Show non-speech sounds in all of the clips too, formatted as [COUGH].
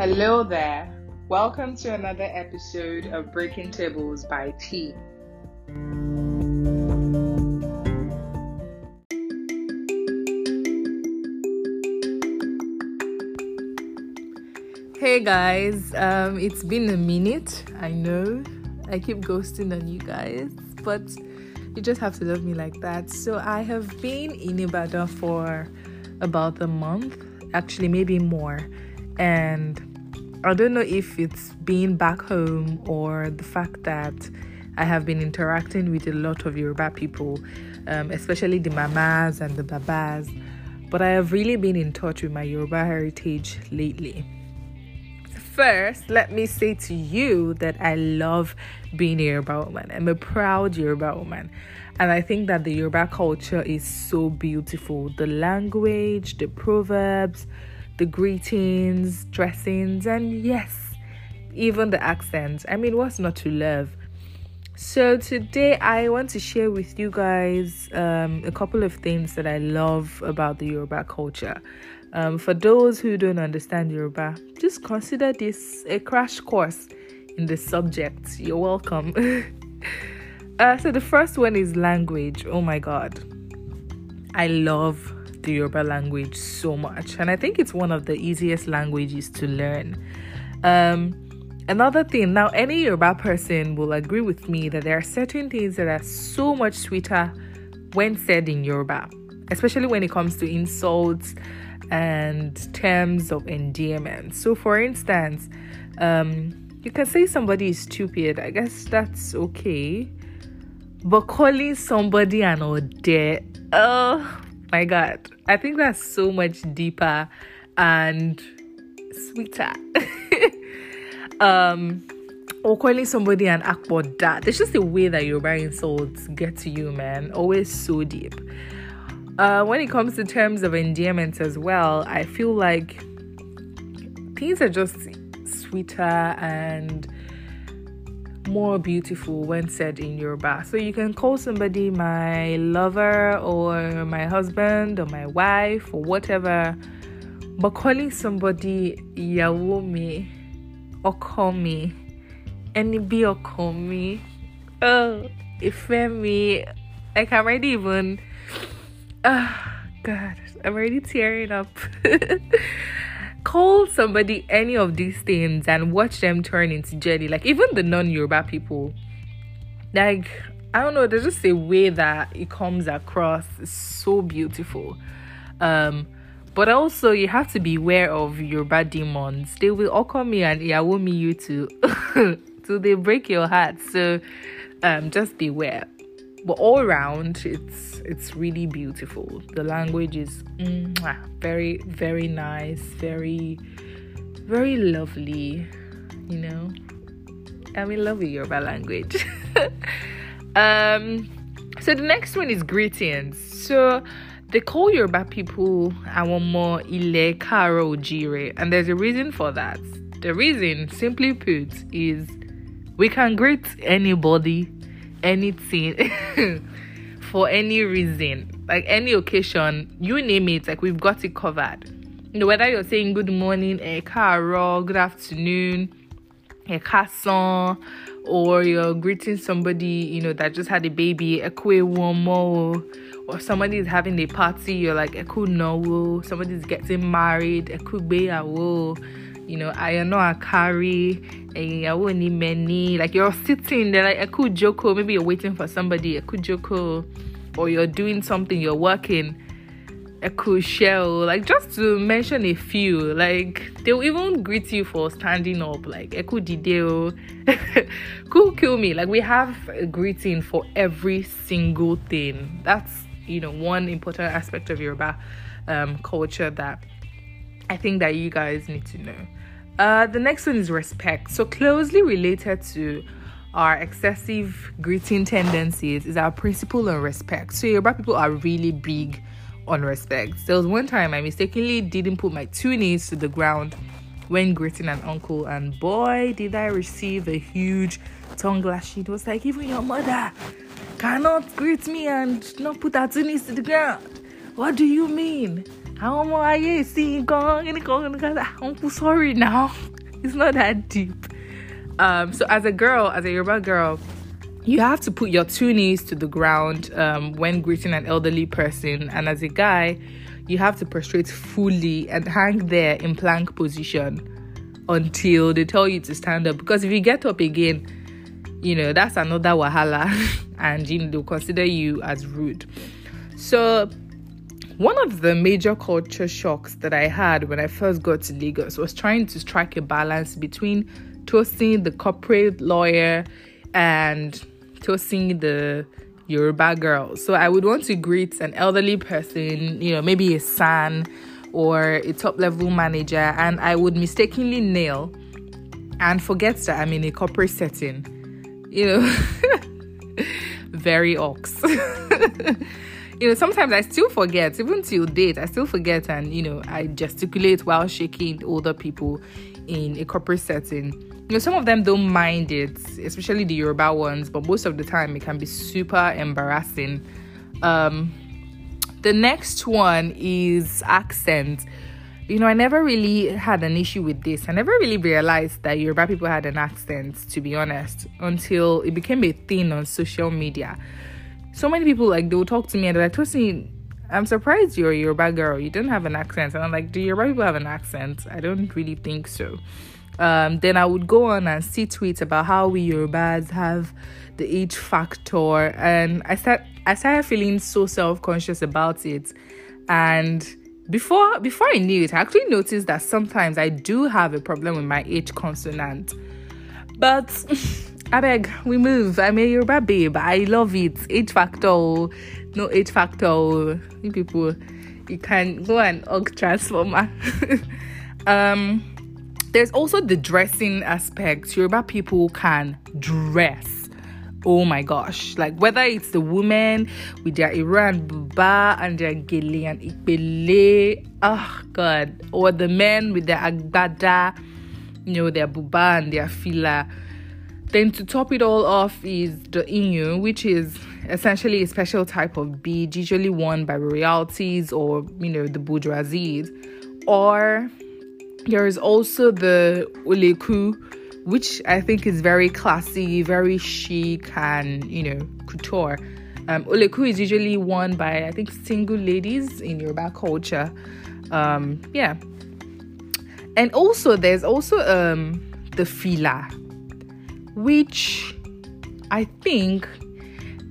Hello there. Welcome to another episode of Breaking Tables by T. Hey guys, um, it's been a minute. I know I keep ghosting on you guys, but you just have to love me like that. So I have been in Ibadan for about a month, actually maybe more, and I don't know if it's being back home or the fact that I have been interacting with a lot of Yoruba people, um, especially the mamas and the babas, but I have really been in touch with my Yoruba heritage lately. First, let me say to you that I love being a Yoruba woman. I'm a proud Yoruba woman. And I think that the Yoruba culture is so beautiful. The language, the proverbs, the greetings, dressings, and yes, even the accents. I mean, what's not to love? So, today I want to share with you guys um, a couple of things that I love about the Yoruba culture. Um, for those who don't understand Yoruba, just consider this a crash course in the subject. You're welcome. [LAUGHS] uh, so, the first one is language. Oh my god, I love the Yoruba language so much, and I think it's one of the easiest languages to learn. Um, another thing, now, any Yoruba person will agree with me that there are certain things that are so much sweeter when said in Yoruba, especially when it comes to insults and terms of endearment. So, for instance, um, you can say somebody is stupid. I guess that's okay. But calling somebody an ode, oh my god. I think that's so much deeper and sweeter. [LAUGHS] Um or calling somebody an akboda there's just a way that your insults get to you man. Always so deep. Uh, when it comes to terms of endearment as well i feel like things are just sweeter and more beautiful when said in Yoruba. So you can call somebody my lover or my husband or my wife or whatever, but calling somebody Yawomi or call me, any be or call me, oh, if me, I'm already even, oh, God, I'm already tearing up. [LAUGHS] call somebody any of these things and watch them turn into jelly. Like even the non-Yoruba people, like I don't know, there's just a way that it comes across so beautiful. Um, but also you have to be aware of Yoruba demons. They will come here and I will me you too. [LAUGHS] so they break your heart. So um, just beware but all around it's it's really beautiful. The language is very very nice very very lovely you know? I'm in love with yoruba language. [LAUGHS] Um so the next one is greetings. So they call yoruba people more ile karo jire and there's a reason for that. The reason simply put is we can greet anybody anything [LAUGHS] for any reason, like any occasion, you name it, like we've got it covered. You know, whether you're saying good morning, eh, a car, good afternoon, eh, a casson, or you're greeting somebody, you know, that just had a baby, a more, or somebody is having a party, you're like, a no, somebody's getting married, a cool you know, I know I carry I won't need many. Like you're sitting there, like a cool joko. Maybe you're waiting for somebody, a cool joko, or you're doing something, you're working, a cool shell. Like just to mention a few, like they'll even greet you for standing up, like a cool dideo, cool kill me. Like we have a greeting for every single thing. That's you know one important aspect of Yoruba um, culture that I think that you guys need to know. Uh, the next one is respect. So, closely related to our excessive greeting tendencies is our principle on respect. So, Yoruba people are really big on respect. There was one time I mistakenly didn't put my two knees to the ground when greeting an uncle, and boy, did I receive a huge tongue lashing. It was like, even your mother cannot greet me and not put her two knees to the ground. What do you mean? How are you seeing Uncle, sorry now. [LAUGHS] It's not that deep. Um, so as a girl, as a Yoruba girl, you have to put your two knees to the ground um, when greeting an elderly person, and as a guy, you have to prostrate fully and hang there in plank position until they tell you to stand up. Because if you get up again, you know that's another wahala, [LAUGHS] and you know they'll consider you as rude. So one of the major culture shocks that I had when I first got to Lagos was trying to strike a balance between toasting the corporate lawyer and toasting the Yoruba girl. So I would want to greet an elderly person, you know, maybe a son or a top level manager, and I would mistakenly nail and forget that I'm in a corporate setting. You know, [LAUGHS] very ox. [LAUGHS] you know, sometimes I still forget, even till date, I still forget, and you know, I gesticulate while shaking older people in a corporate setting you know, some of them don't mind it, especially the Yoruba ones, but most of the time it can be super embarrassing. Um, the next one is accent. You know, I never really had an issue with this. I never really realized that Yoruba people had an accent, to be honest, until it became a thing on social media. So many people like they will talk to me and they're like, Tosin, I'm surprised you're a Yoruba girl. You don't have an accent. And I'm like, do Yoruba people have an accent? I don't really think so. Um, then I would go on and see tweets about how we Yorubas have the H factor, and I start I started feeling so self conscious about it. And before before I knew it, I actually noticed that sometimes I do have a problem with my H consonant. But [LAUGHS] I beg, we move. I'm a Yoruba babe. I love it. H factor, no H factor. You people, you can go and og transformer. [LAUGHS] um there's also the dressing aspect. Yoruba people can dress. Oh my gosh. Like whether it's the women with their Iran buba and their gele and ikbele, oh god, or the men with their agbada, you know, their buba and their fila. Then to top it all off is the inu, which is essentially a special type of bead, usually worn by royalties or you know the bourgeoisie, or there is also the uleku, which I think is very classy, very chic, and you know, couture. Um, uleku is usually worn by I think single ladies in Yoruba culture. Um, yeah, and also there's also um, the fila, which I think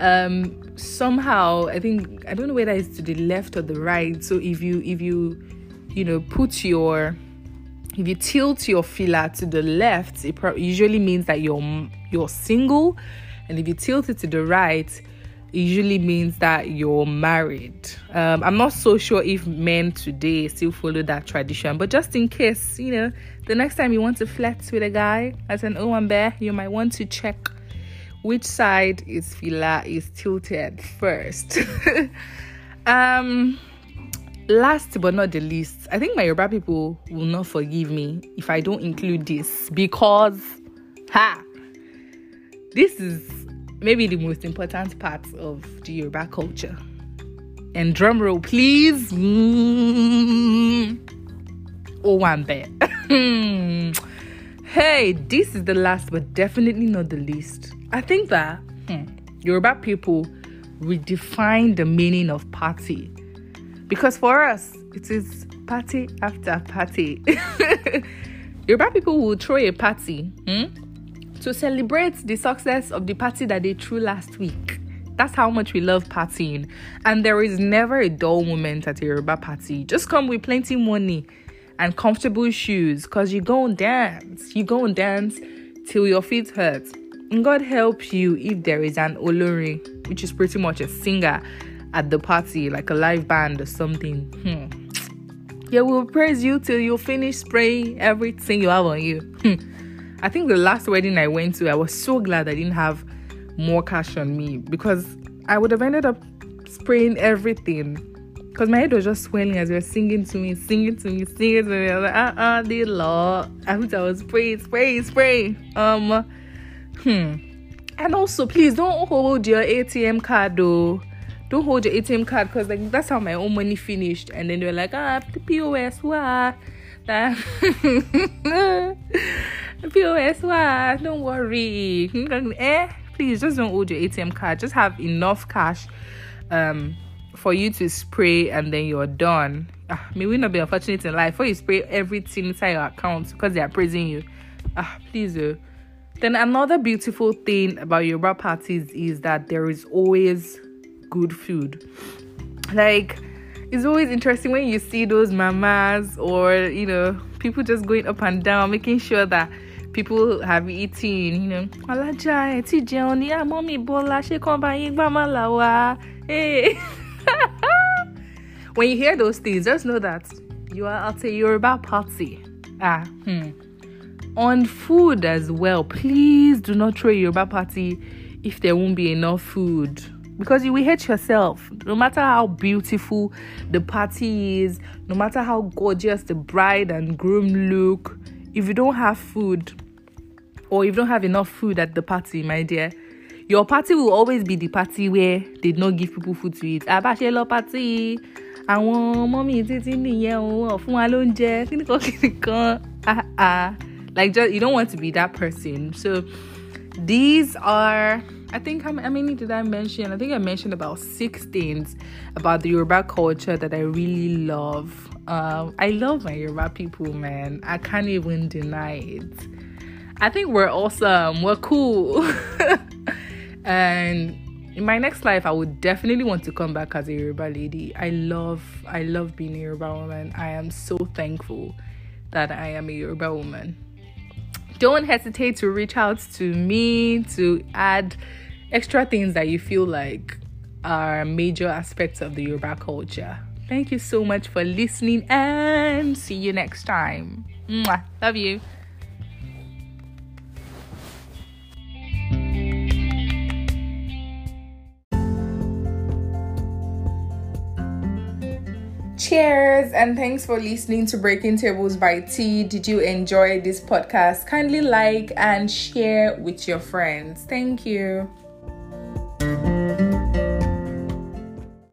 um, somehow I think I don't know whether it's to the left or the right. So if you if you you know put your if you tilt your fila to the left, it pro- usually means that you're you're single, and if you tilt it to the right, usually means that you're married. Um, I'm not so sure if men today still follow that tradition, but just in case, you know, the next time you want to flirt with a guy as an Owambe, you might want to check which side is fila is tilted first. [LAUGHS] um last but not the least, I think my Yoruba people will not forgive me if I don't include this because, ha, this is maybe the most important part of the Yoruba culture. And drum roll, please. Mm. Oh, one bit. [LAUGHS] hey, this is the last but definitely not the least. I think that hmm, Yoruba people redefine the meaning of party because for us, it is party after party. [LAUGHS] Yoruba people will throw a party hmm, to celebrate the success of the party that they threw last week. That's how much we love partying. And there is never a dull moment at a Yoruba party. Just come with plenty money and comfortable shoes because you go and dance. You go and dance till your feet hurt. And God help you if there is an Olori, which is pretty much a singer at the party, like a live band or something. Hmm. Yeah, we'll praise you till you finish spraying everything you have on you. Hmm. I think the last wedding I went to, I was so glad I didn't have more cash on me because I would have ended up spraying everything. Because my head was just swelling as they were singing to me, singing to me, singing to me. I was like, uh uh, the law. I wish I was spraying, spraying, spraying. Um, hmm. And also, please don't hold your ATM card though don't hold your ATM card because like that's how my own money finished. And then they were like, ah, the POS, wah. [LAUGHS] POS, wah. Don't worry. eh, please just don't hold your ATM card. Just have enough cash um for you to spray and then you're done. Ah, may we not be unfortunate in life for you spray everything inside your account because they are praising you. Ah, please, uh. Then another beautiful thing about Yoruba parties is that there is always good food. Like it's always interesting when you see those mamas or you know people just going up and down, making sure that people have eaten. You know, alaja ti mommy bola Hey. when you hear those things, just know that you are at a Yoruba party. Ah, hmm. On food as well, please do not throw a Yoruba party if there won't be enough food because you will hate yourself no matter how beautiful the party is no matter how gorgeous the bride and groom look if you don't have food or if you don't have enough food at the party my dear your party will always be the party where they don't give people food to eat lọ party àwọn mọ́mí títí nìyẹn o fún wa lóúnjẹ kíníkan kíníkan ah ah like just you don't want to be that person so these are I think how many did I mention? I think I mentioned about six things about the Yoruba culture that I really love. Um, I love my Yoruba people, man. I can't even deny it. I think we're awesome. We're cool. [LAUGHS] and in my next life, I would definitely want to come back as a Yoruba lady. I love, I love being a Yoruba woman. I am so thankful that I am a Yoruba woman don't hesitate to reach out to me to add extra things that you feel like are major aspects of the Yoruba culture. Thank you so much for listening and see you next time. Mwah. Love you. Cheers and thanks for listening to Breaking Tables by T. Did you enjoy this podcast? Kindly like and share with your friends. Thank you.